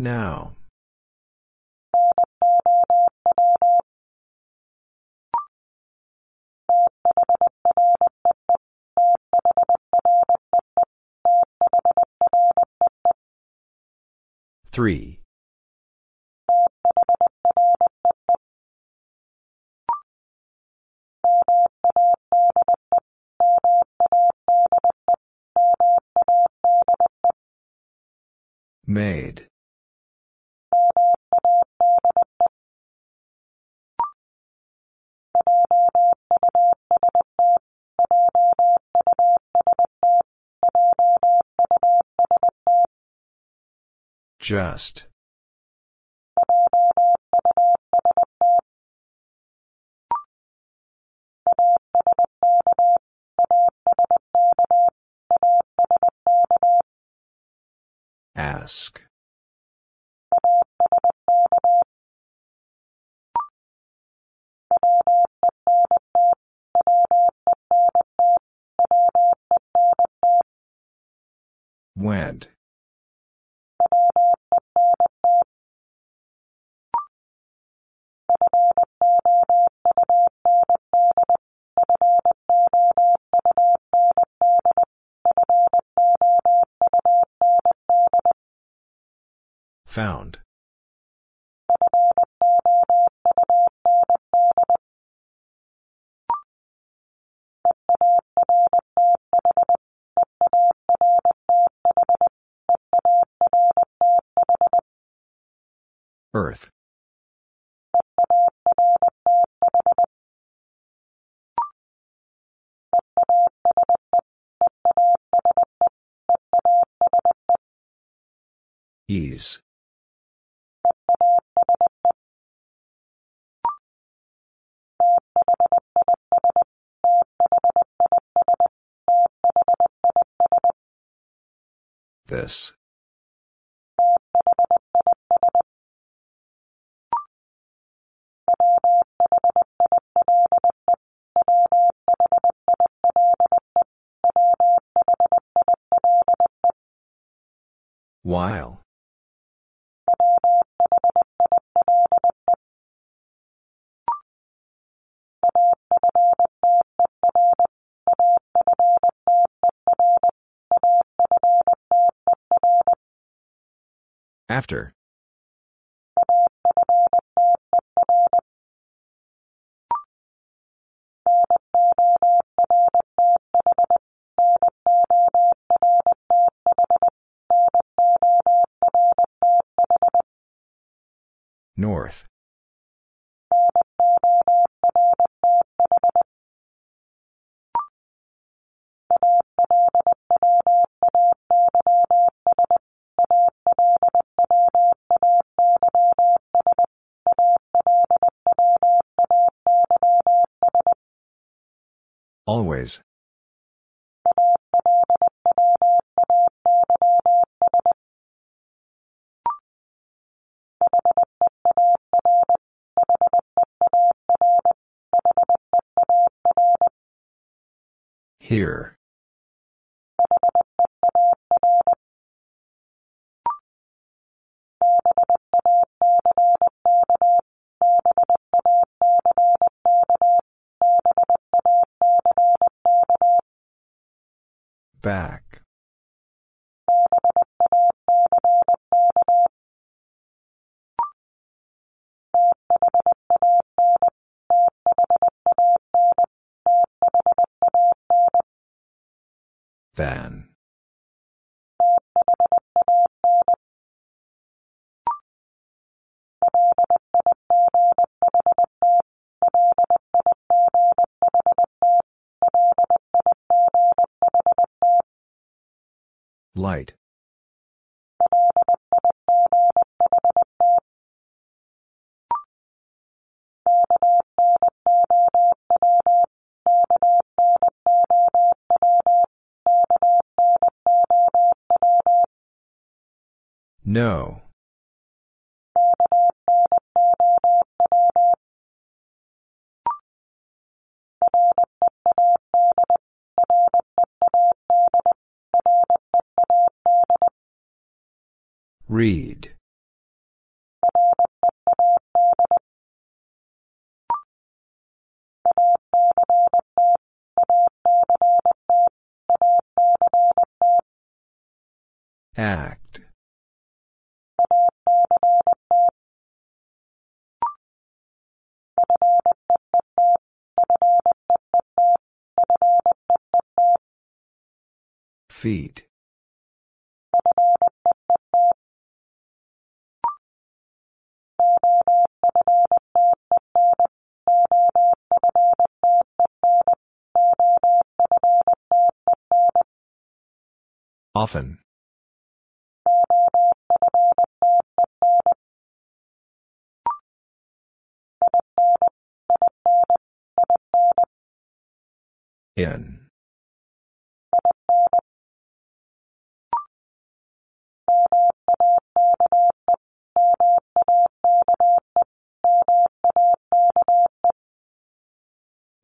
Now. Three. Made. Just. Ease. This. While. After. Always. Here. No. Read. Feet. Often. In.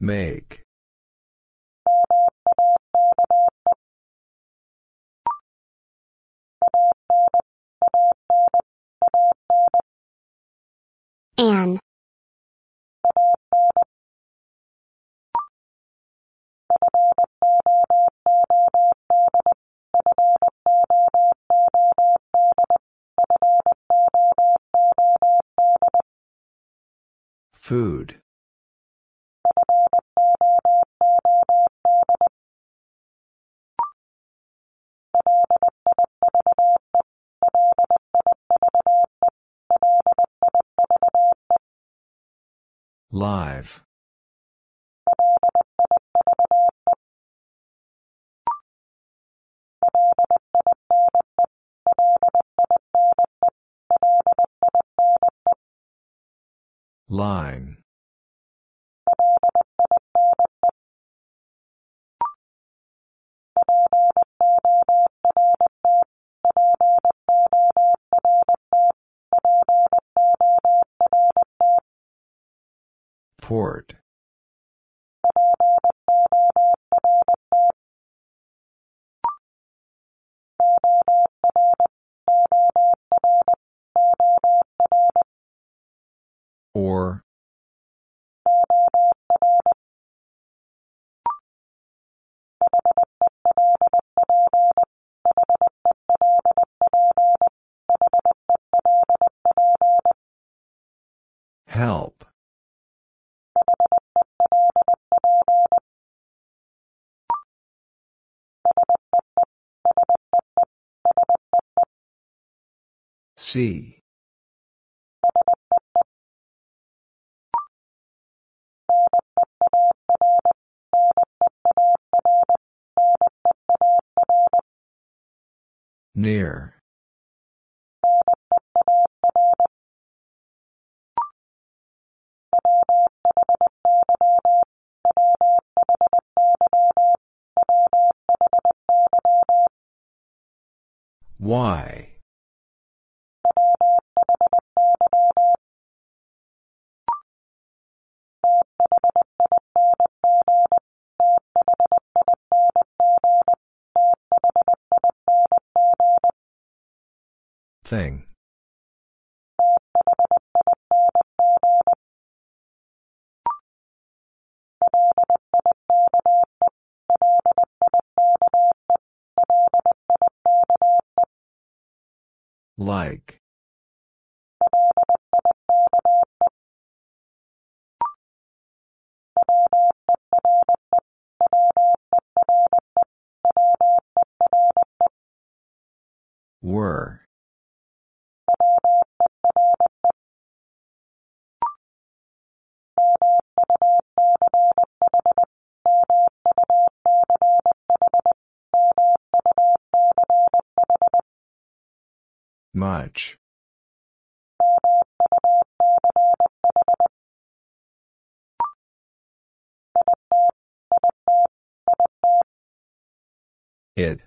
Make. An. Food. Live. Line. Port. See. Near. Why? It.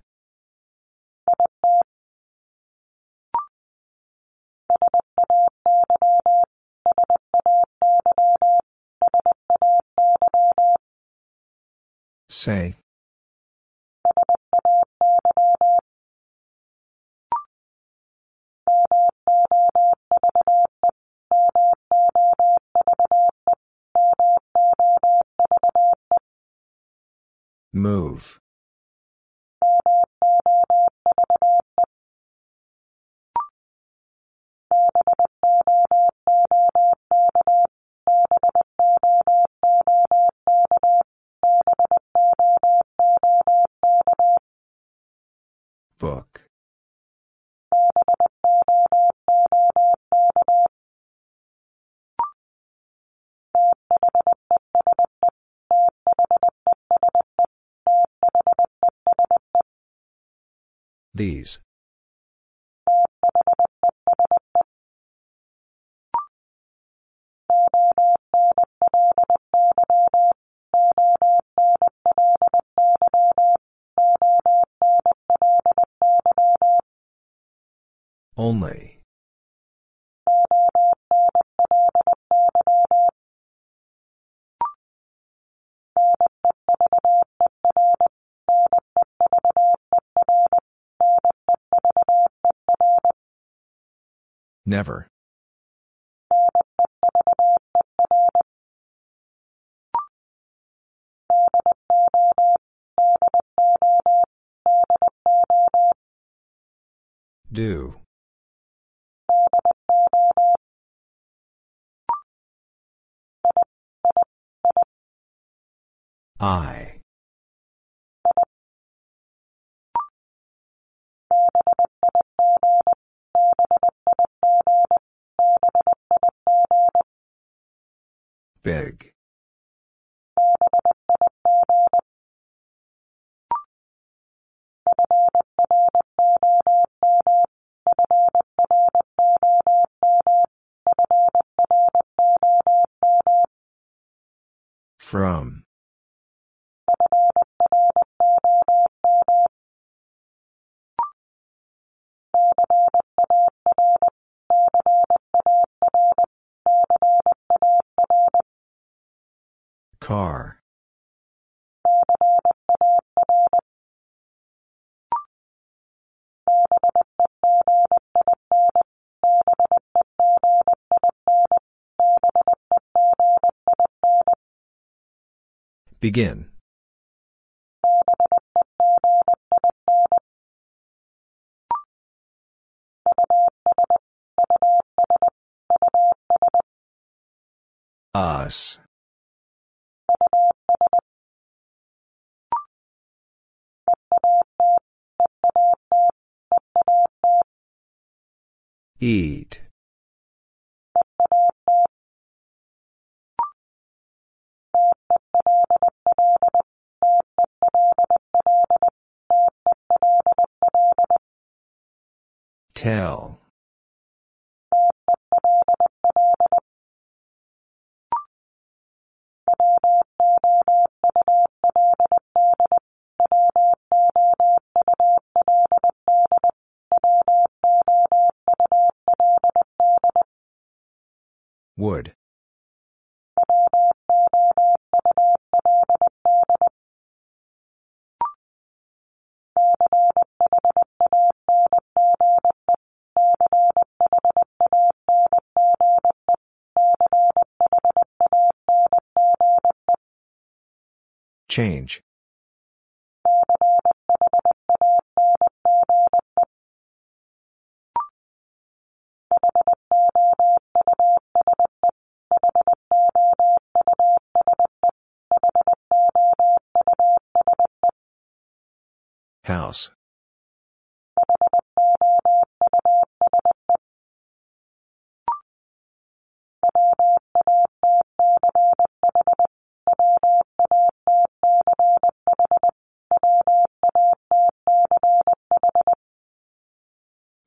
Say. Move. These. Only. Never. Do. I. Big. From. Car. Begin. Us. Eat. Tell. Would. Change.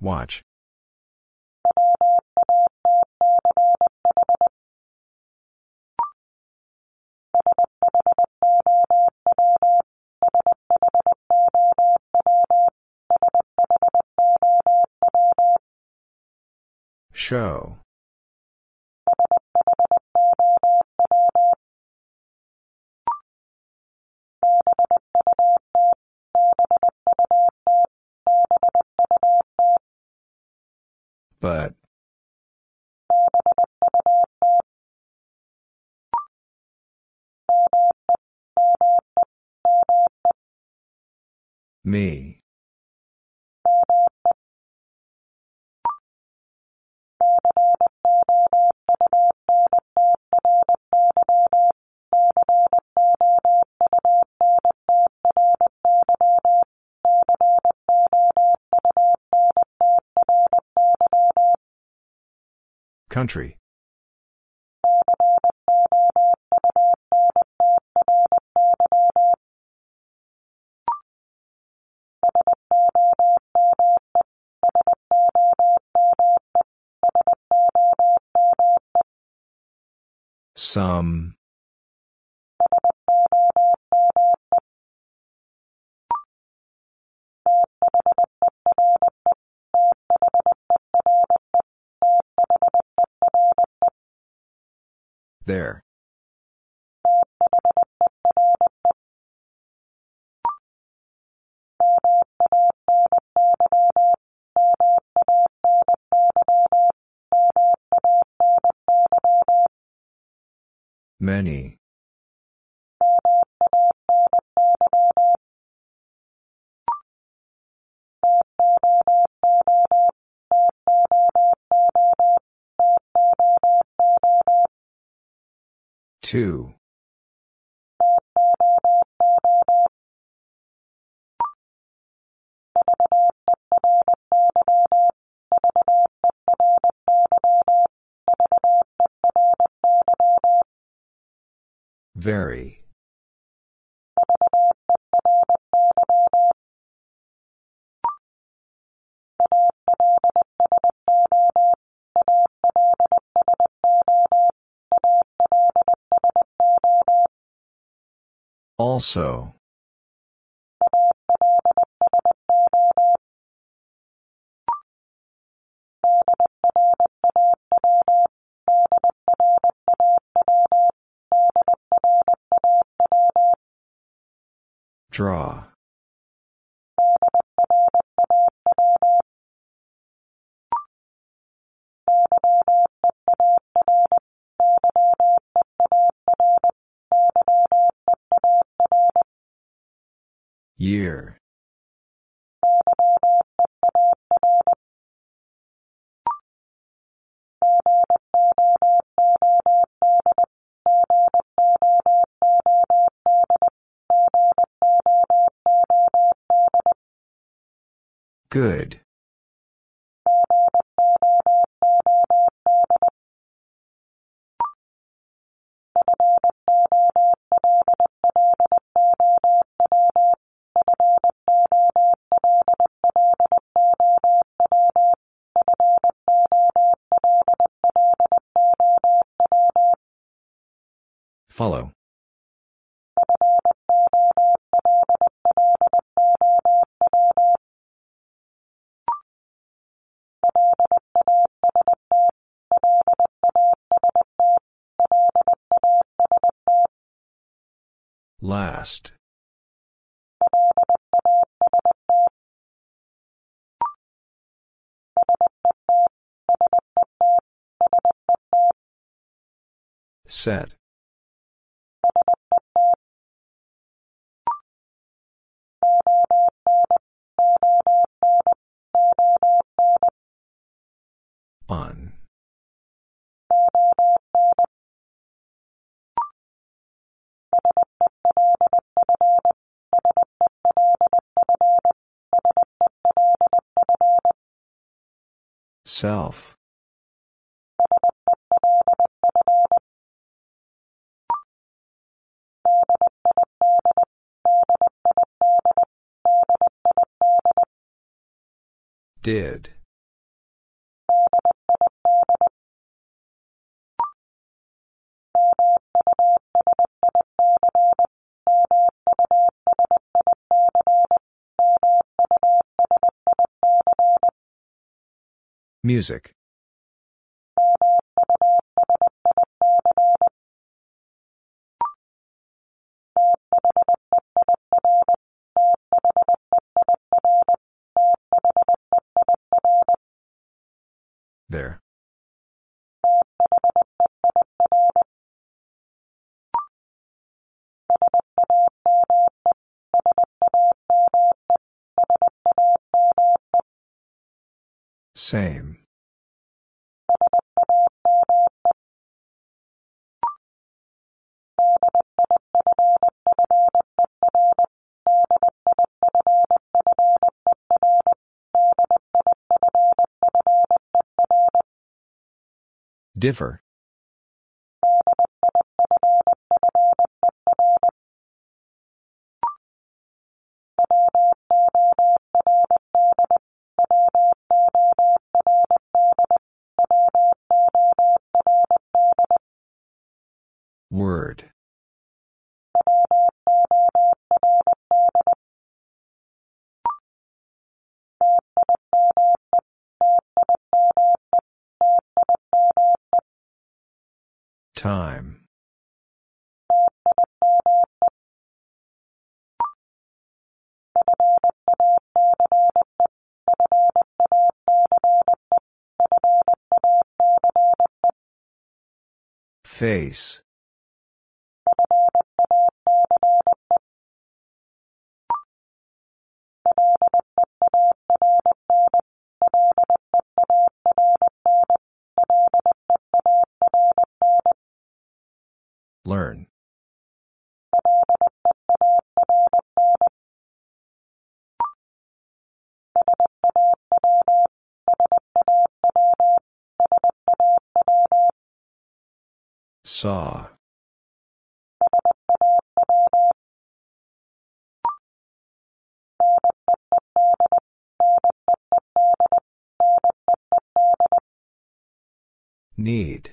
Watch. Show. But. Me. Country. Some. There. Many. Two. Very. Also. Draw. Year. Good. Last. Set. On. Self. Did. Music. There. Same. Differ. Time. Face. Learn. Saw. Need.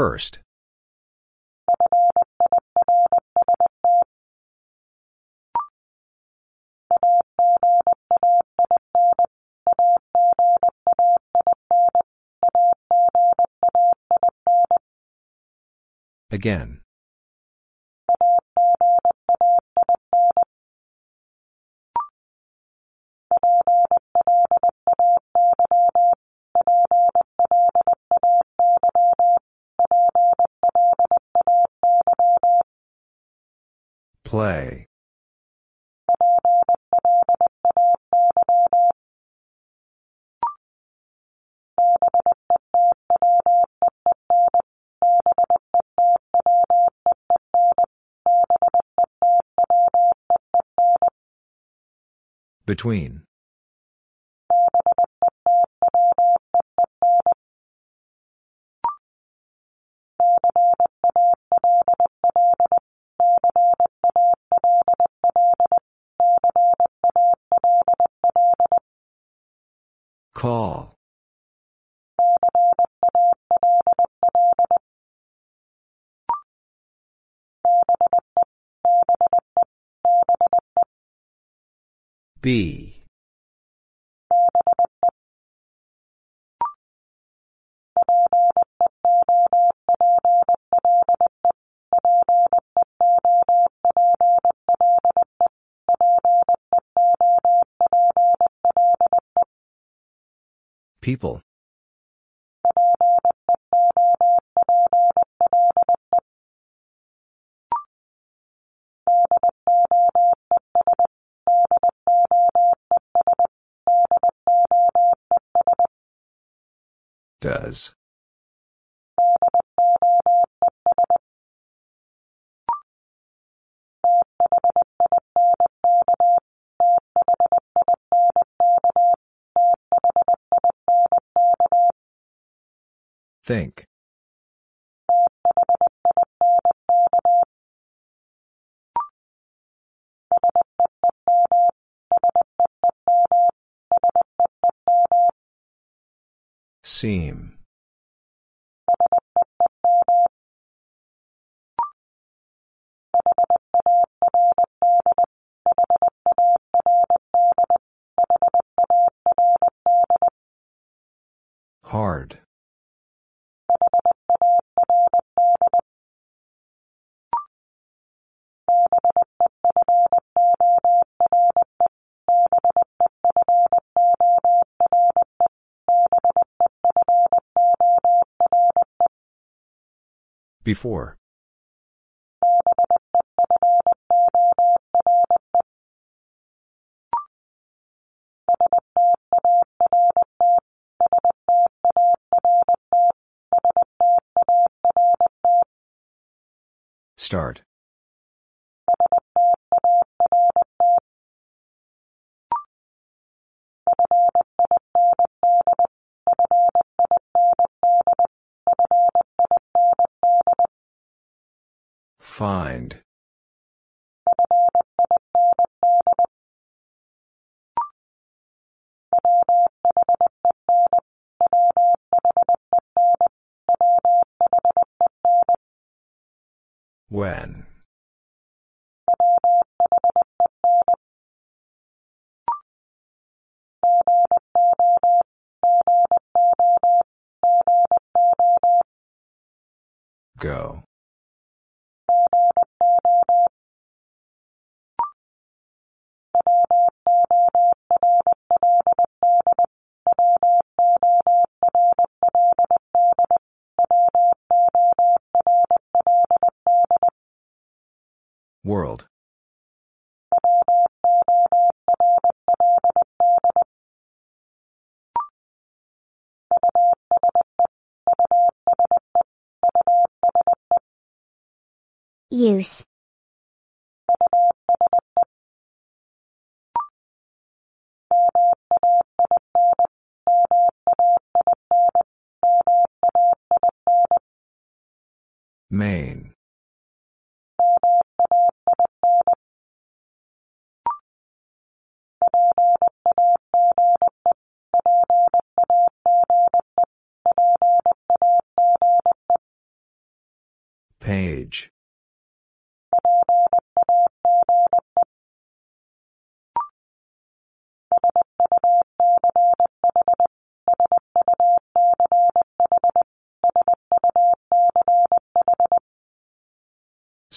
First. Again. Play. Between. People. Does. Think. Seem. Before. Start. Find. When. World. Use. Main.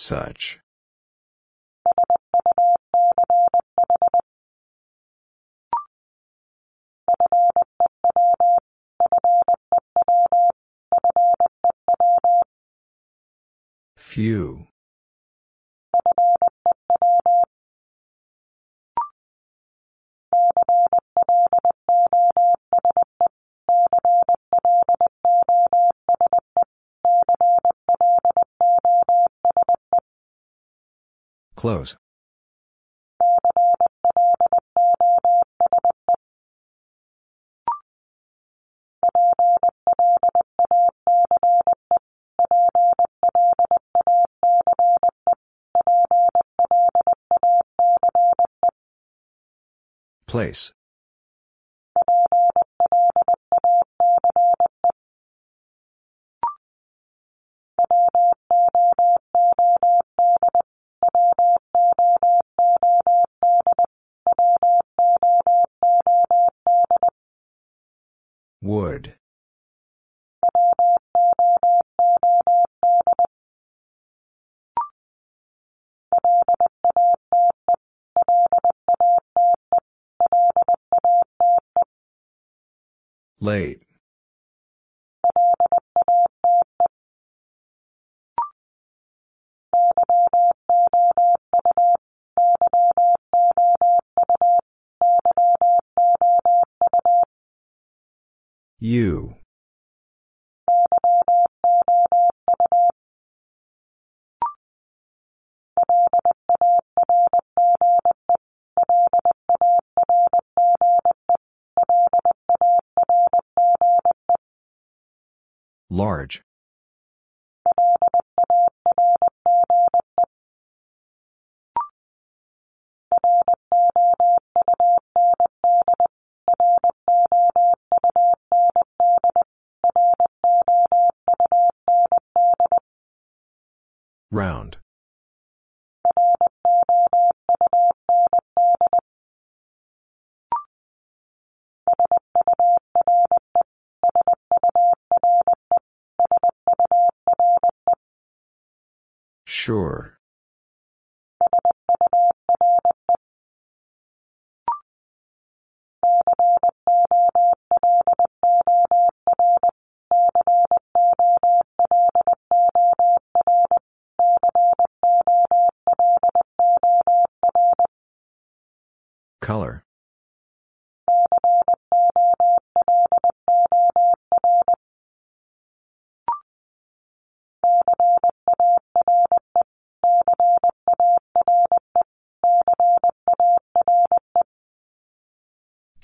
Such. Few. Close. Place. Late. You. Large. Round. Sure. Color.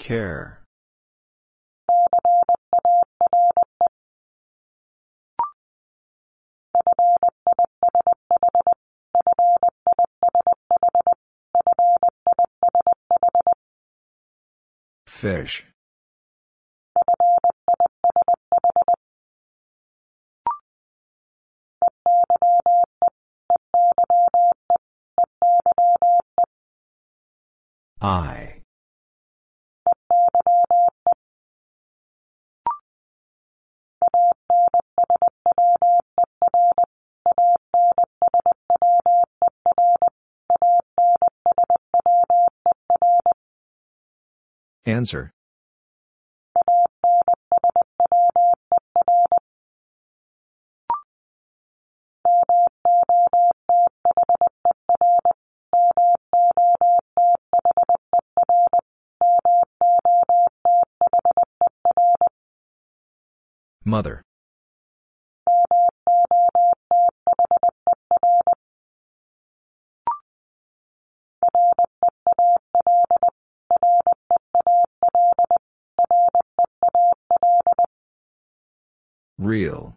Care. Fish. I. Answer. Mother. Real.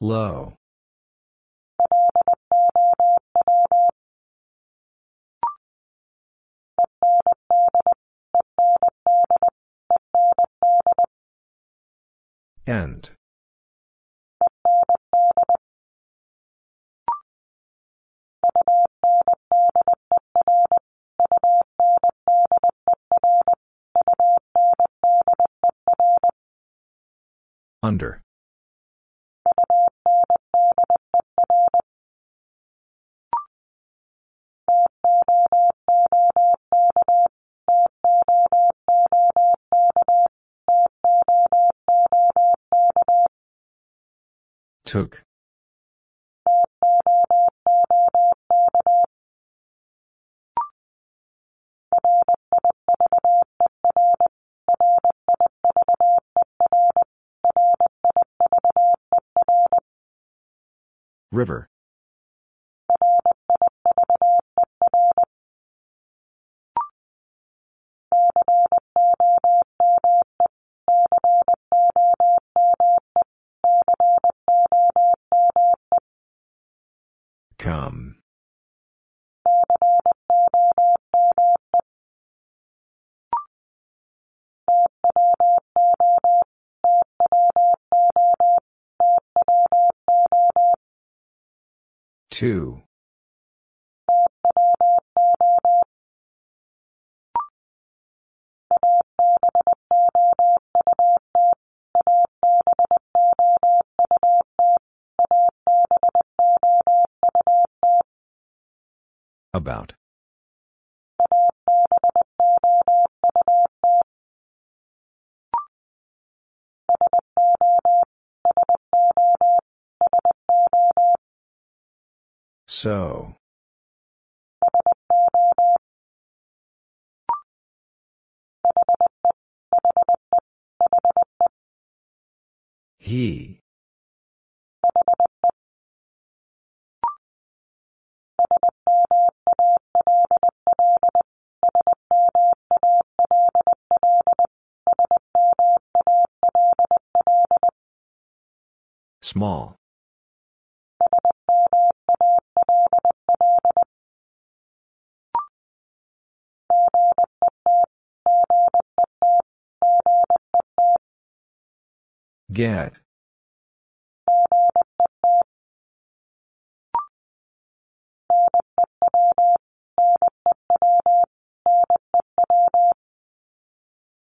Low. Took. Two. So. He. Small. Get.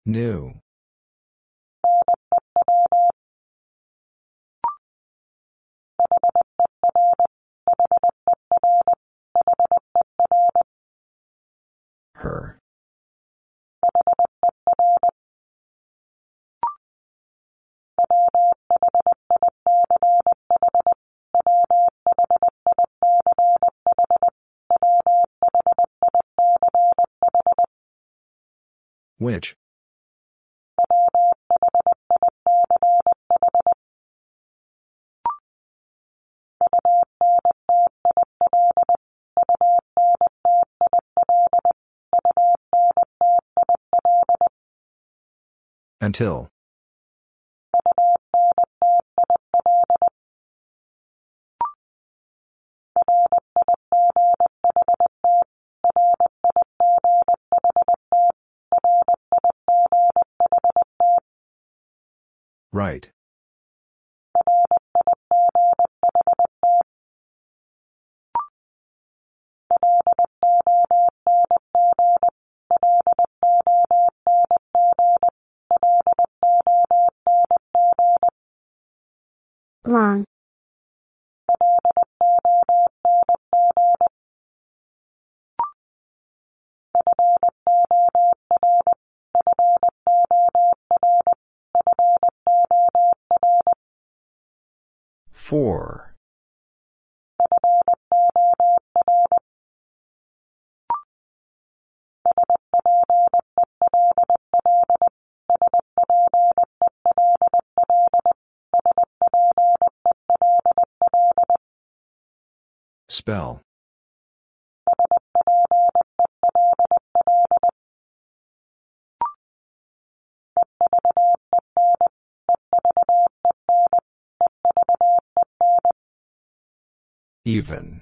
New. Which? Until. Right. Spell. Even.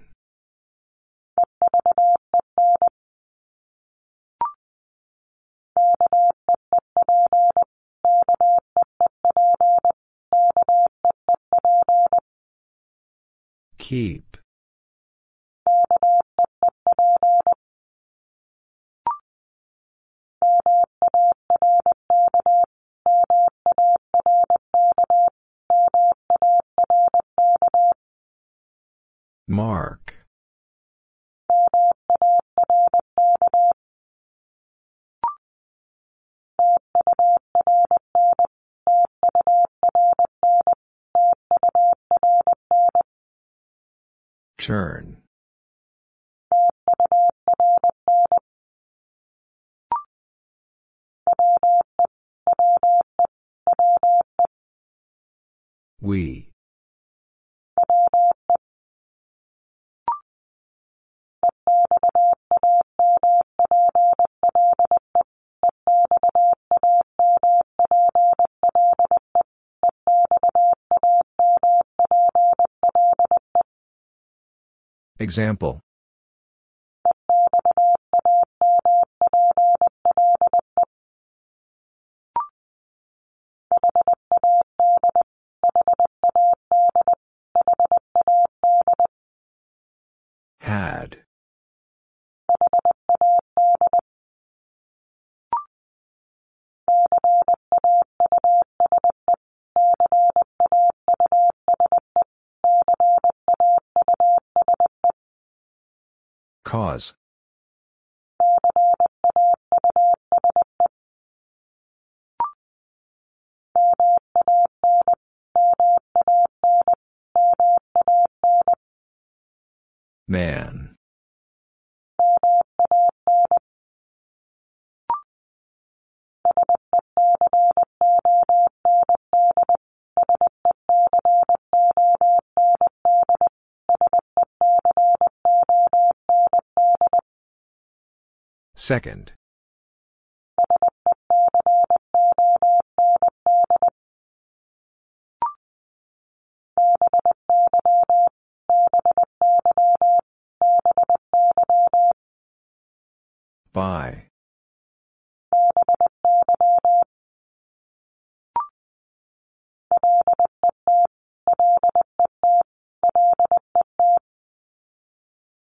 Keep. Mark. Turn. We. Example. Cause. Man. Second. By.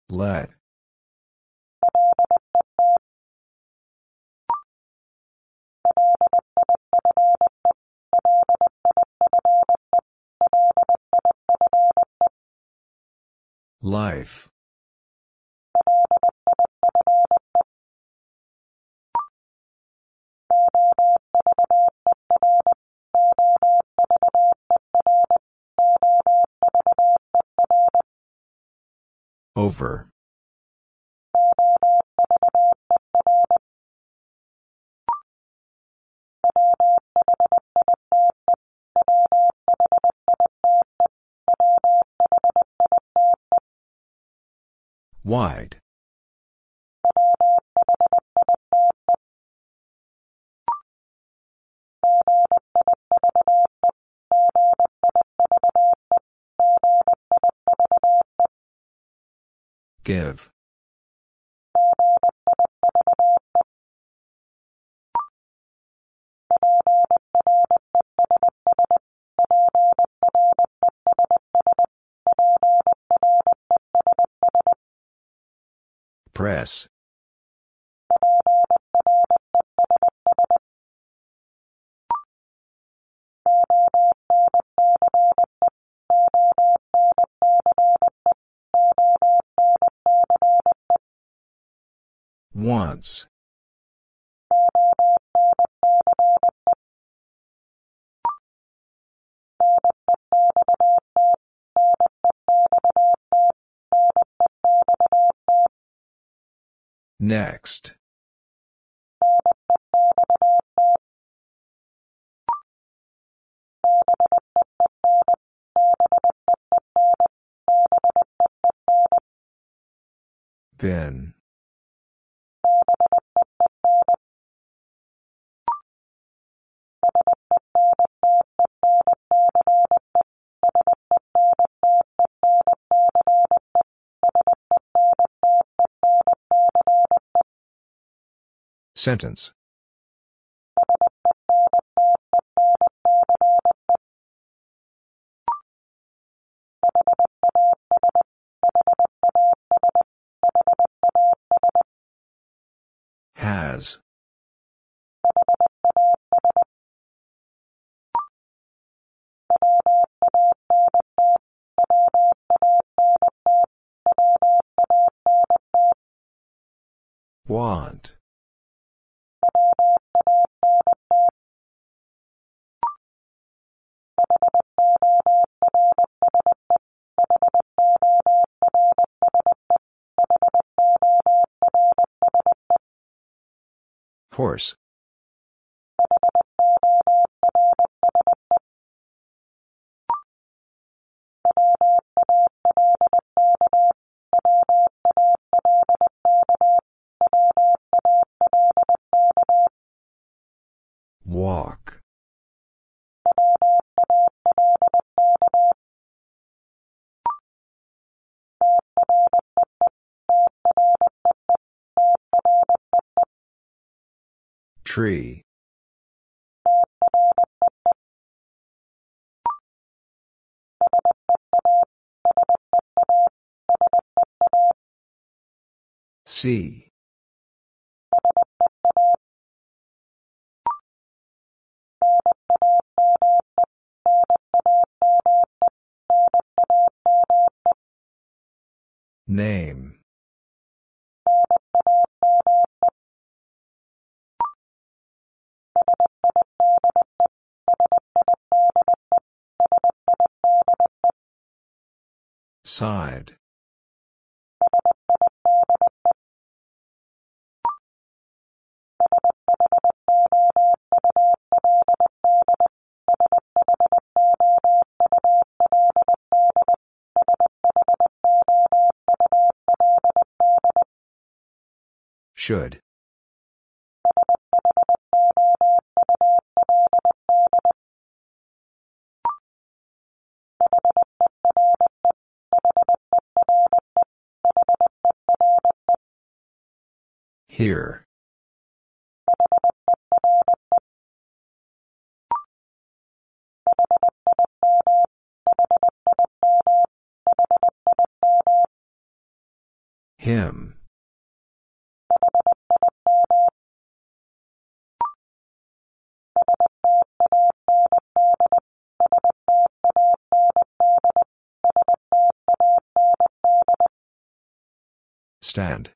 Let. Life. Over. Wide. Give. Press. Once. Next. Been. Sentence. Walk. Tree. See. Name. Side. Should. Here. Him. Stand.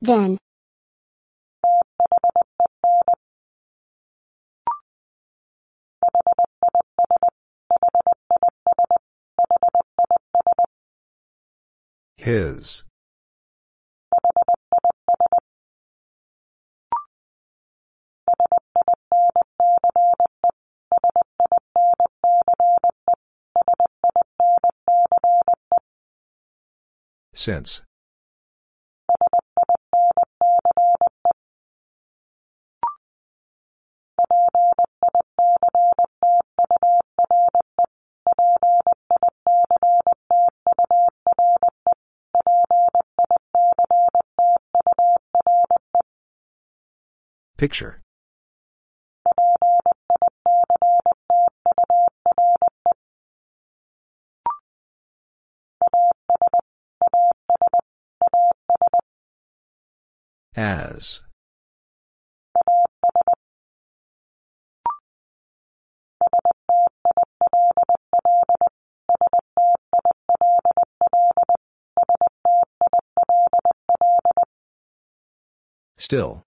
Then. His. Since. Picture As. Still.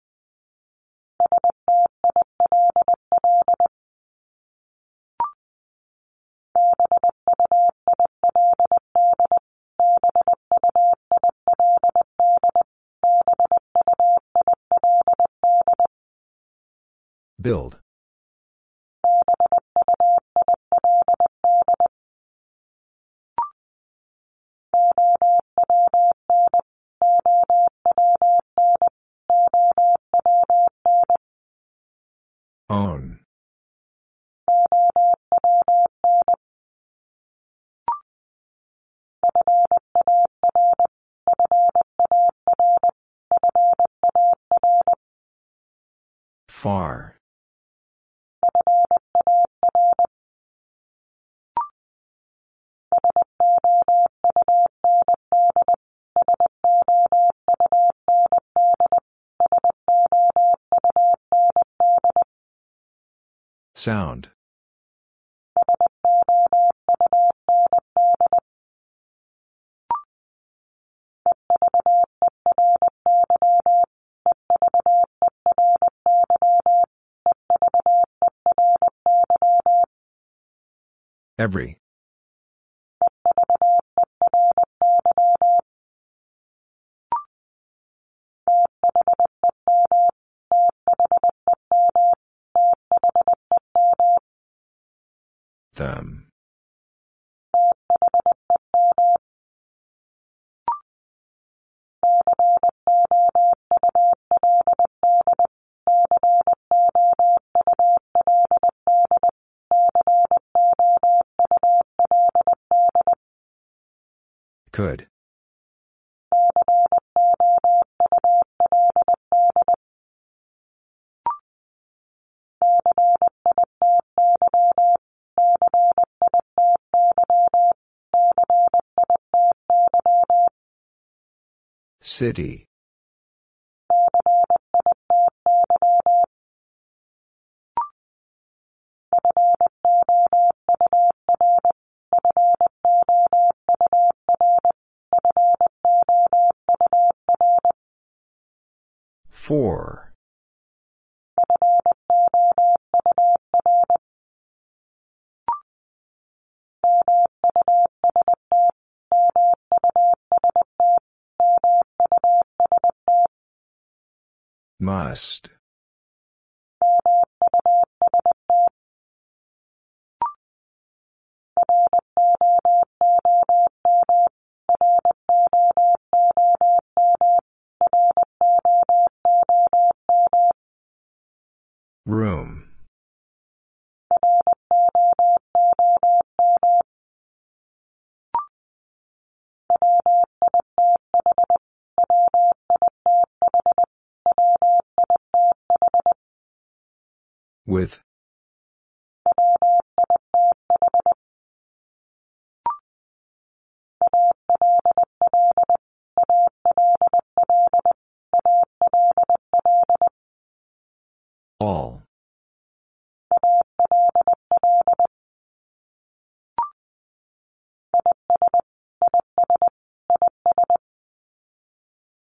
Build. Sound. Every. Them. Could. City. Must.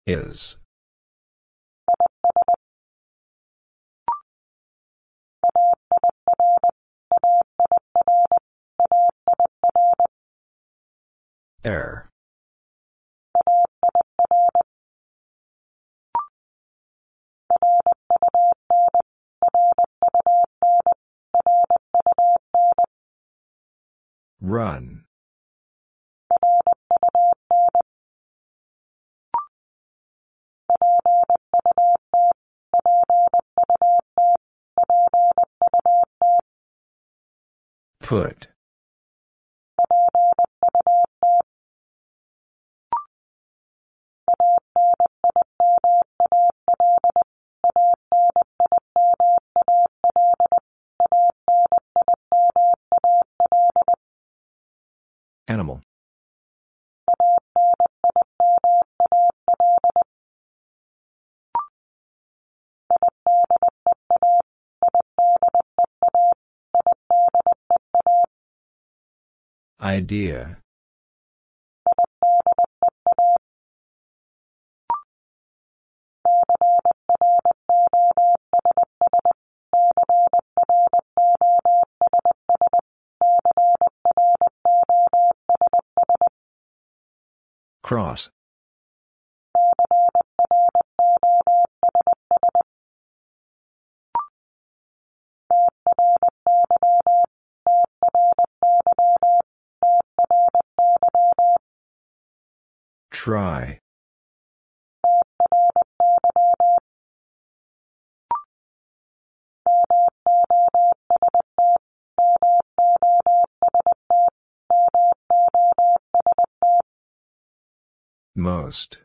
Is. Air. Run. Put. Idea. Cross. Try. Most.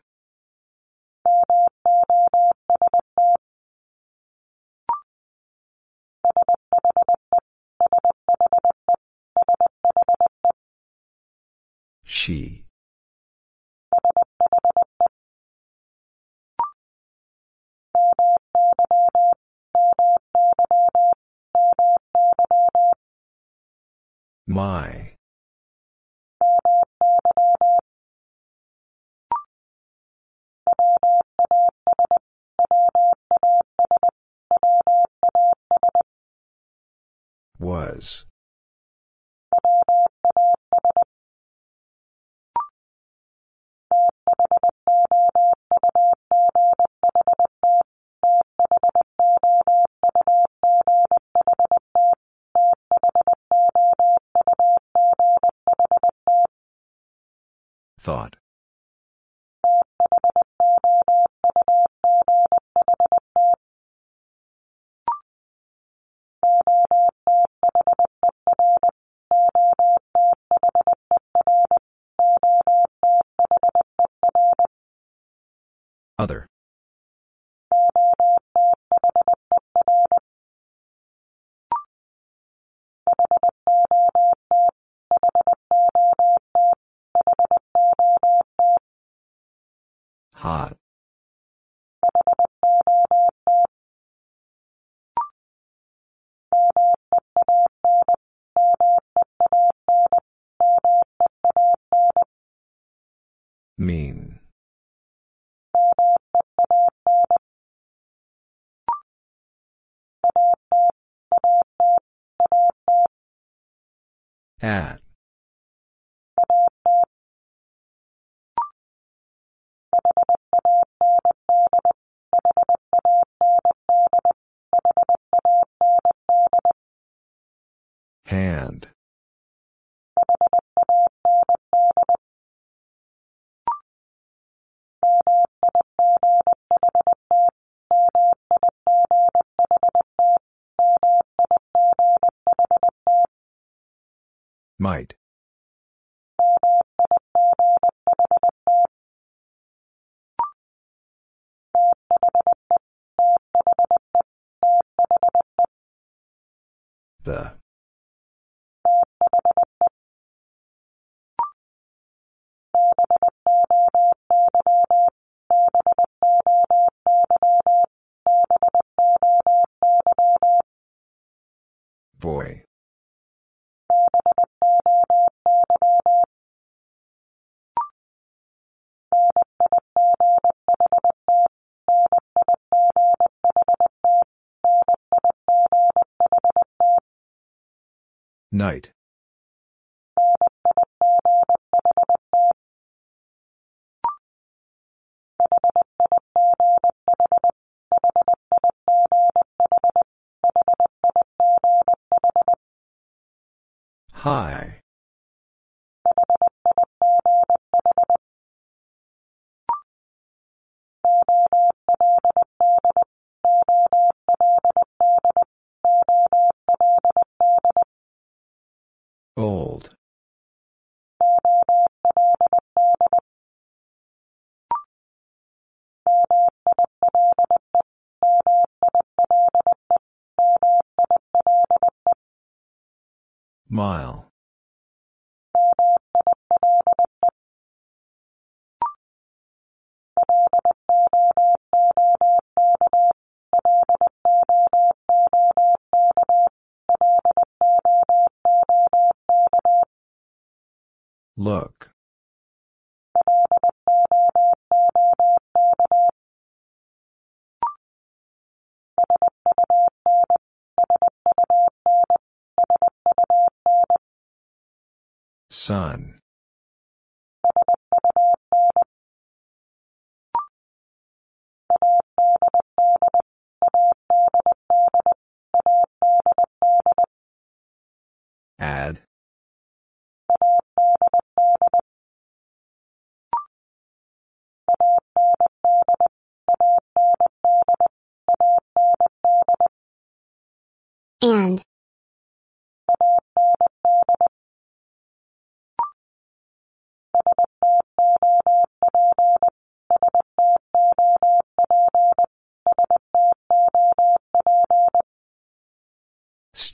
She. My. Was. Thought. At. Night. High. Mile. Look. Sun.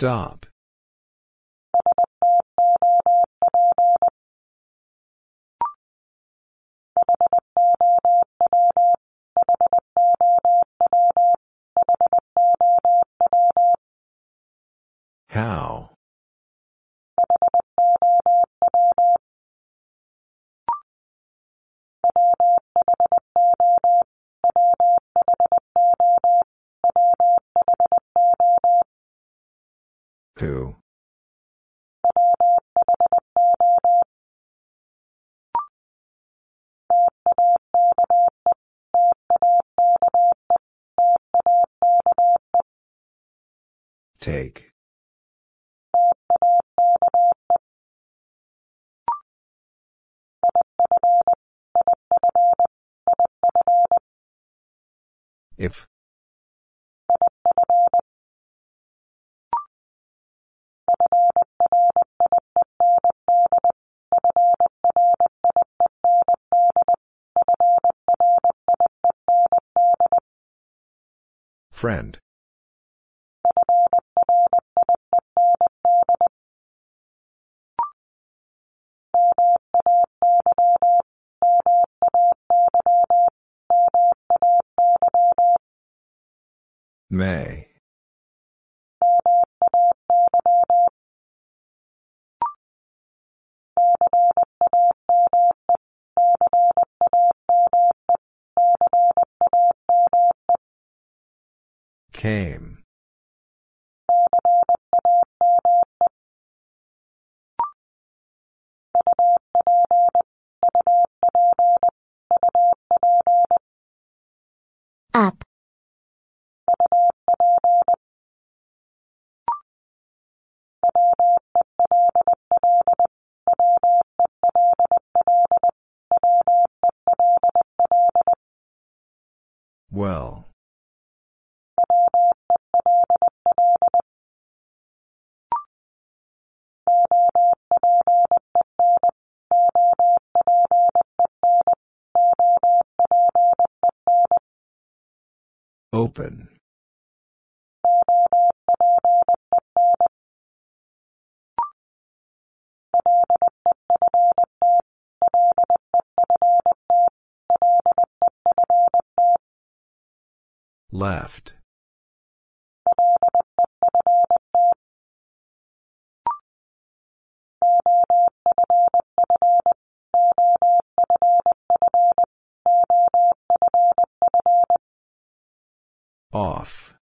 Stop. How? Take. If. Friend. May. Left. Off.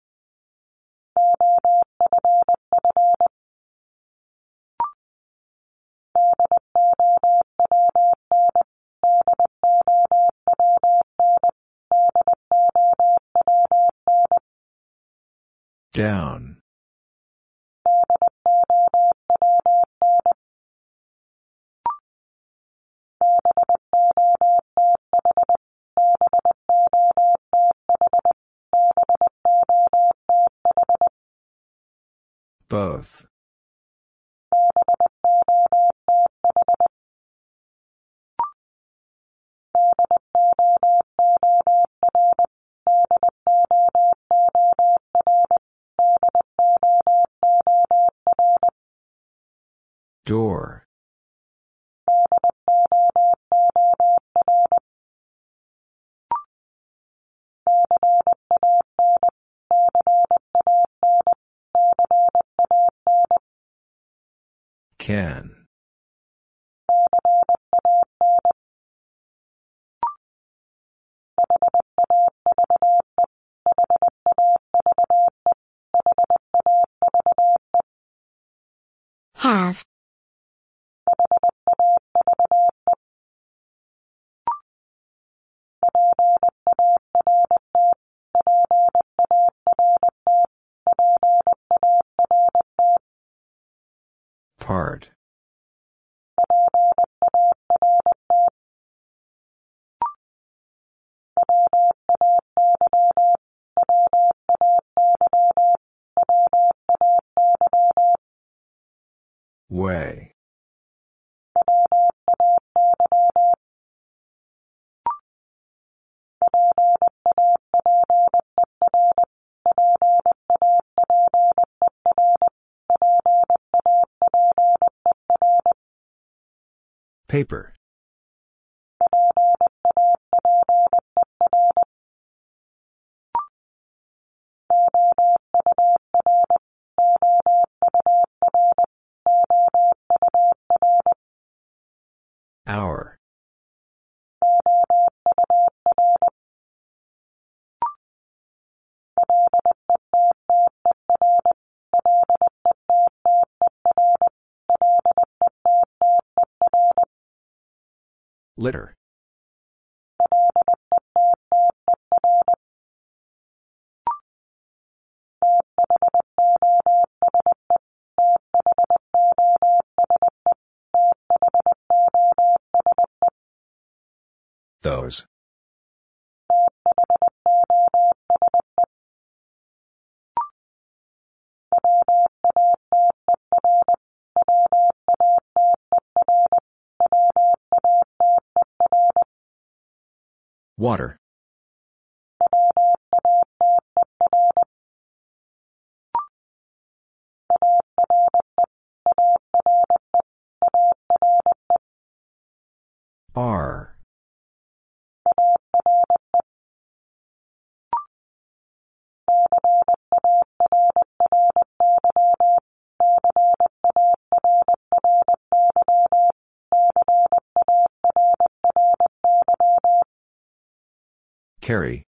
Down. Paper. Hour. Litter. Water. Carry.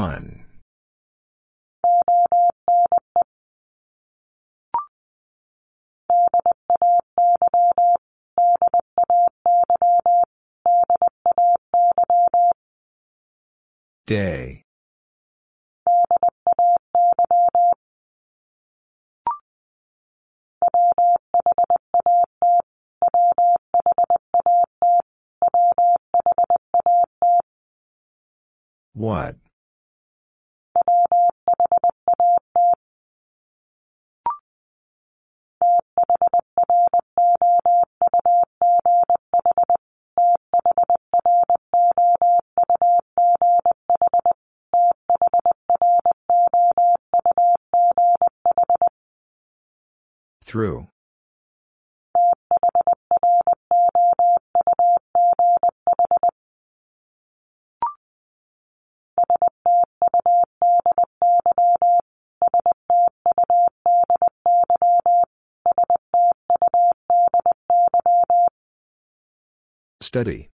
One. Day. What? Through. Study.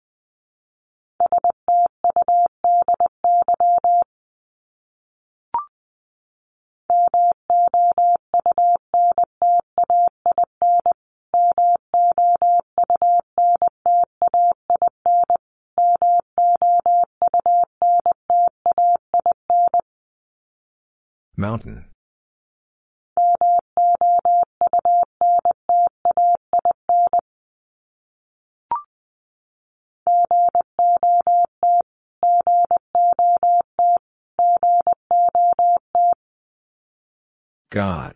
Mountain. Got.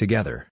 Together.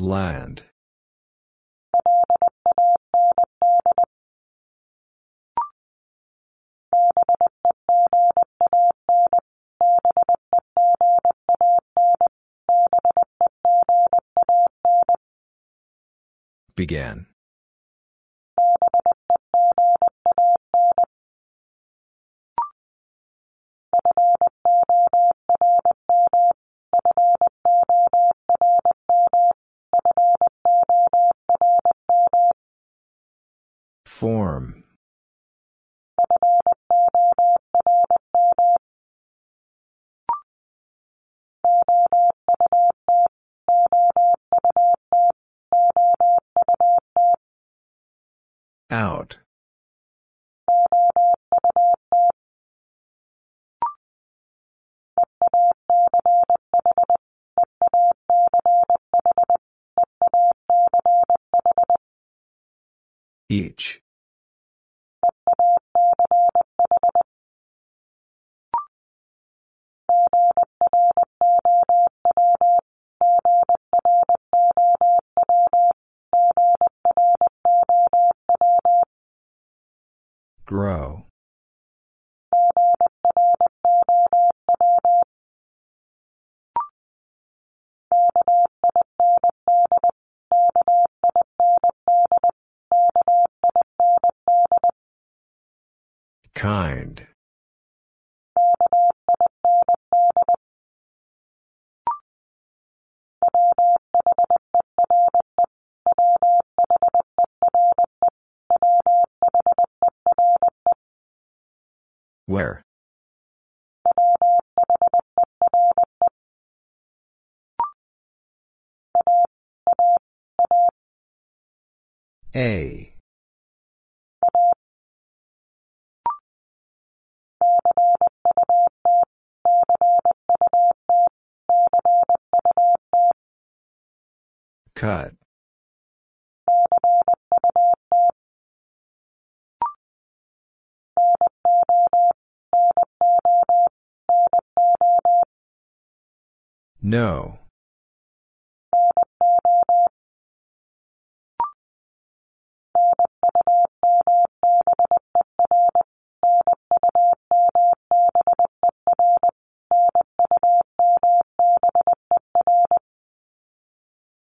Land. Began. Form. Out. Each. No.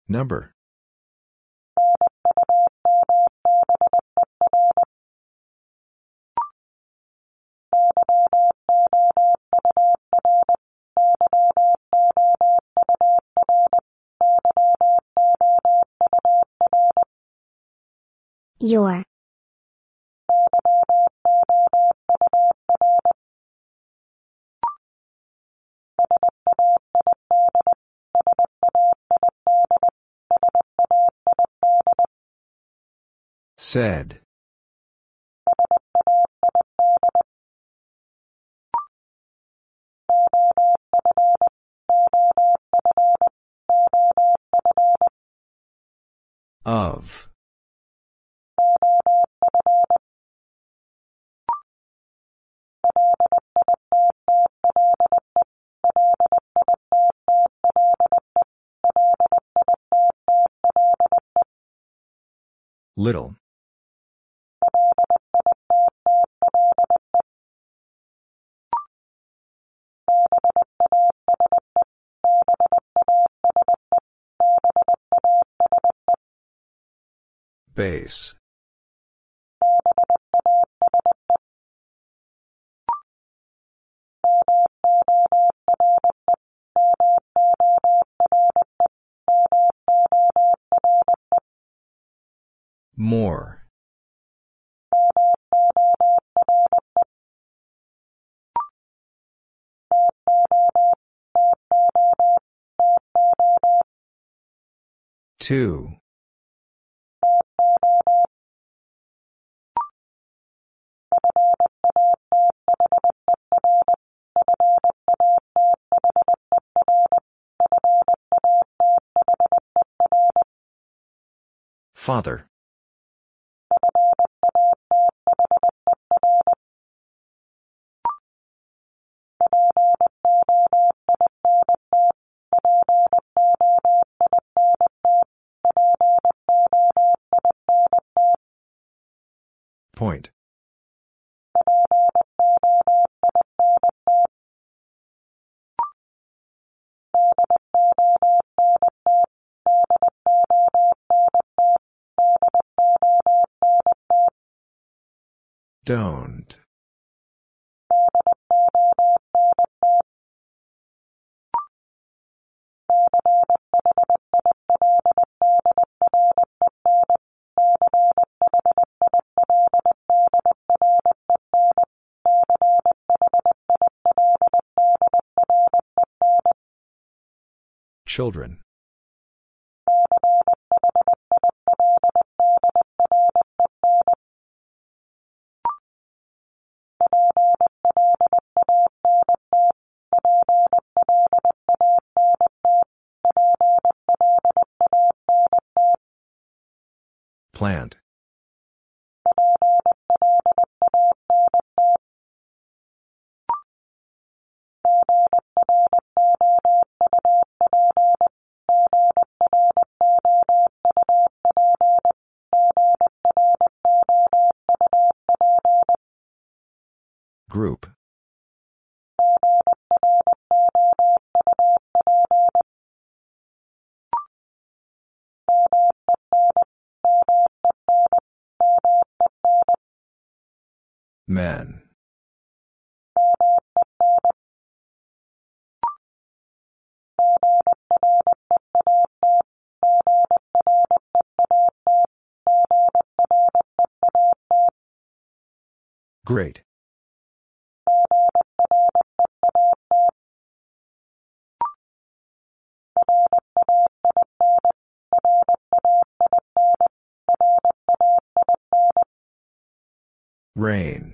Number. Your. Said. Of. Little. Base. More. Two. Father. Point. Don't. Children. Plant. Rain.